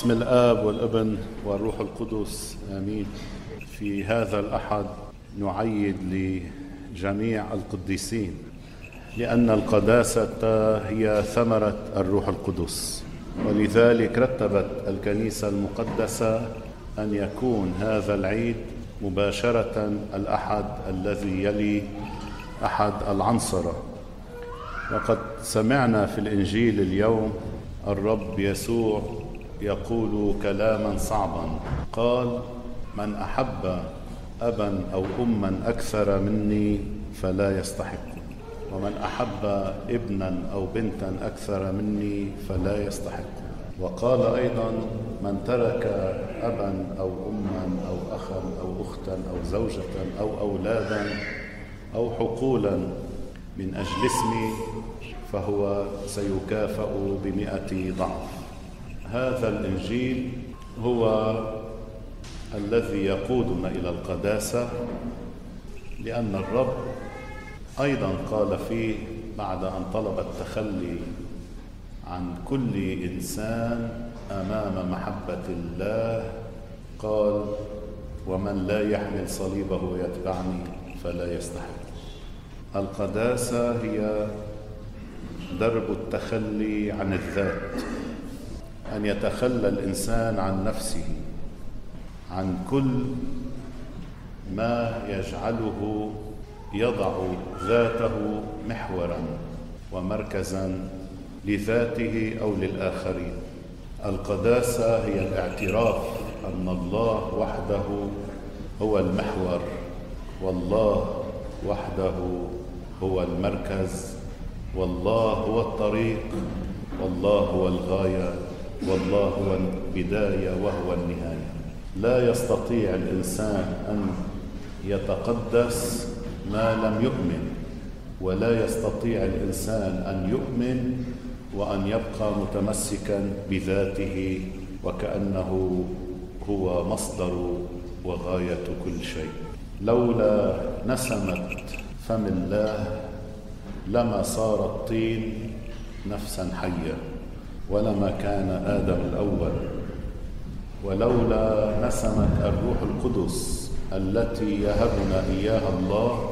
بسم الآب والأبن والروح القدس آمين. في هذا الأحد نعيد لجميع القديسين لأن القداسة هي ثمرة الروح القدس. ولذلك رتبت الكنيسة المقدسة أن يكون هذا العيد مباشرة الأحد الذي يلي أحد العنصره وقد سمعنا في الإنجيل اليوم الرب يسوع يقول كلاما صعبا. قال من أحب أبا أو أما أكثر مني فلا يستحق. ومن أحب ابنا أو بنتا أكثر مني فلا يستحق. وقال أيضا من ترك أبا أو أما أو أخا أو أختا أو زوجة أو أولادا أو حقولا من أجل اسمي فهو سيكافأ بمئة ضعف. هذا الإنجيل هو الذي يقودنا إلى القداسة لأن الرب أيضا قال فيه بعد أن طلب التخلي عن كل إنسان أمام محبة الله قال ومن لا يحمل صليبه يتبعني فلا يستحق. القداسة هي درب التخلي عن الذات. أن يتخلى الإنسان عن نفسه عن كل ما يجعله يضع ذاته محورا ومركزا لذاته أو للآخرين. القداسة هي الاعتراف أن الله وحده هو المحور والله وحده هو المركز والله هو الطريق والله هو الغاية. والله هو البداية وهو النهاية. لا يستطيع الإنسان أن يتقدس ما لم يؤمن ولا يستطيع الإنسان أن يؤمن وأن يبقى متمسكا بذاته وكأنه هو مصدر وغاية كل شيء. لولا نسمه فم الله لما صار الطين نفسا حية. ولما كان آدم الأول ولولا نسمه الروح القدس التي يهبنا إياها الله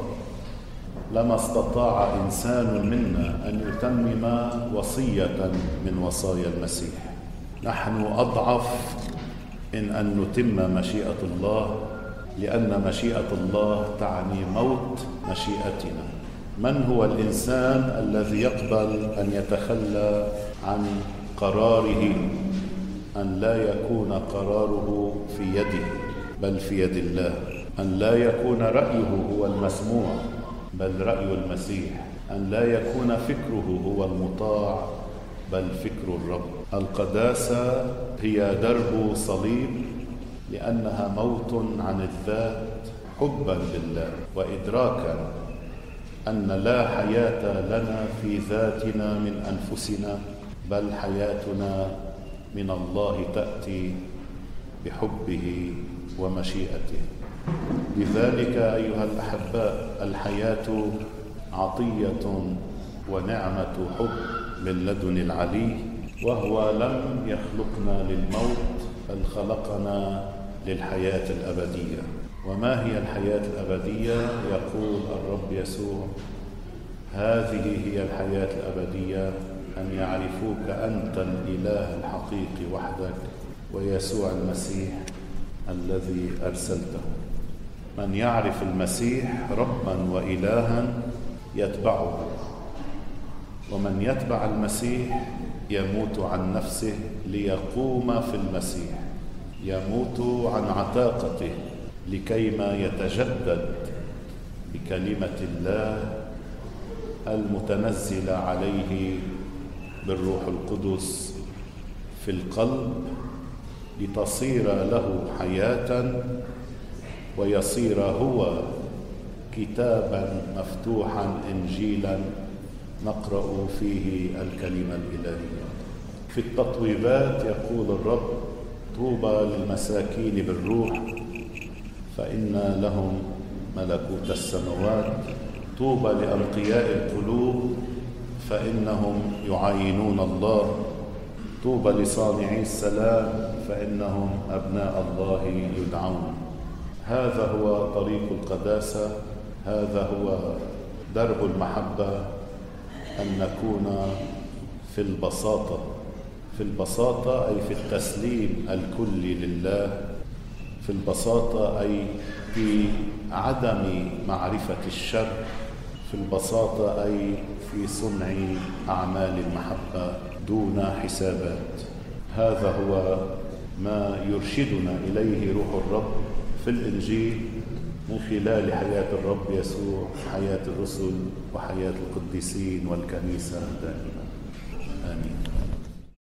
لما استطاع إنسان منا أن يتمم وصية من وصايا المسيح. نحن أضعف من أن نتم مشيئة الله لأن مشيئة الله تعني موت مشيئتنا. من هو الإنسان الذي يقبل أن يتخلى عن قراره أن لا يكون قراره في يده بل في يد الله. أن لا يكون رأيه هو المسموع بل رأي المسيح. أن لا يكون فكره هو المطاع بل فكر الرب. القداسة هي درب صليب لأنها موت عن الذات حبا لله وادراكا أن لا حياة لنا في ذاتنا من أنفسنا. بل حياتنا من الله تأتي بحبه ومشيئته لذلك أيها الأحباء الحياة عطية ونعمة حب من لدن العلي وهو لم يخلقنا للموت بل خلقنا للحياة الأبدية وما هي الحياة الأبدية؟ يقول الرب يسوع هذه هي الحياة الأبدية أن يعرفوك أنت الإله الحقيقي وحدك ويسوع المسيح الذي أرسلته. من يعرف المسيح ربا وإلها يتبعه ومن يتبع المسيح يموت عن نفسه ليقوم في المسيح يموت عن عتاقته لكيما يتجدد بكلمة الله المتنزله عليه بالروح القدس في القلب لتصير له حياة ويصير هو كتابا مفتوحا انجيلا نقرأ فيه الكلمة الإلهية. في التطويبات يقول الرب طوبى للمساكين بالروح فإن لهم ملكوت السماوات. طوبى لأنقياء القلوب فإنهم يعاينون الله. طوبى لصانعي السلام فإنهم أبناء الله يدعون. هذا هو طريق القداسة هذا هو درب المحبة أن نكون في البساطة. في البساطة أي في التسليم الكلي لله. في البساطة أي في عدم معرفة الشر. في البساطة أي في صنع أعمال المحبة دون حسابات. هذا هو ما يرشدنا إليه روح الرب في الإنجيل من خلال حياة الرب يسوع حياة الرسل وحياة القديسين والكنيسة دائما. آمين.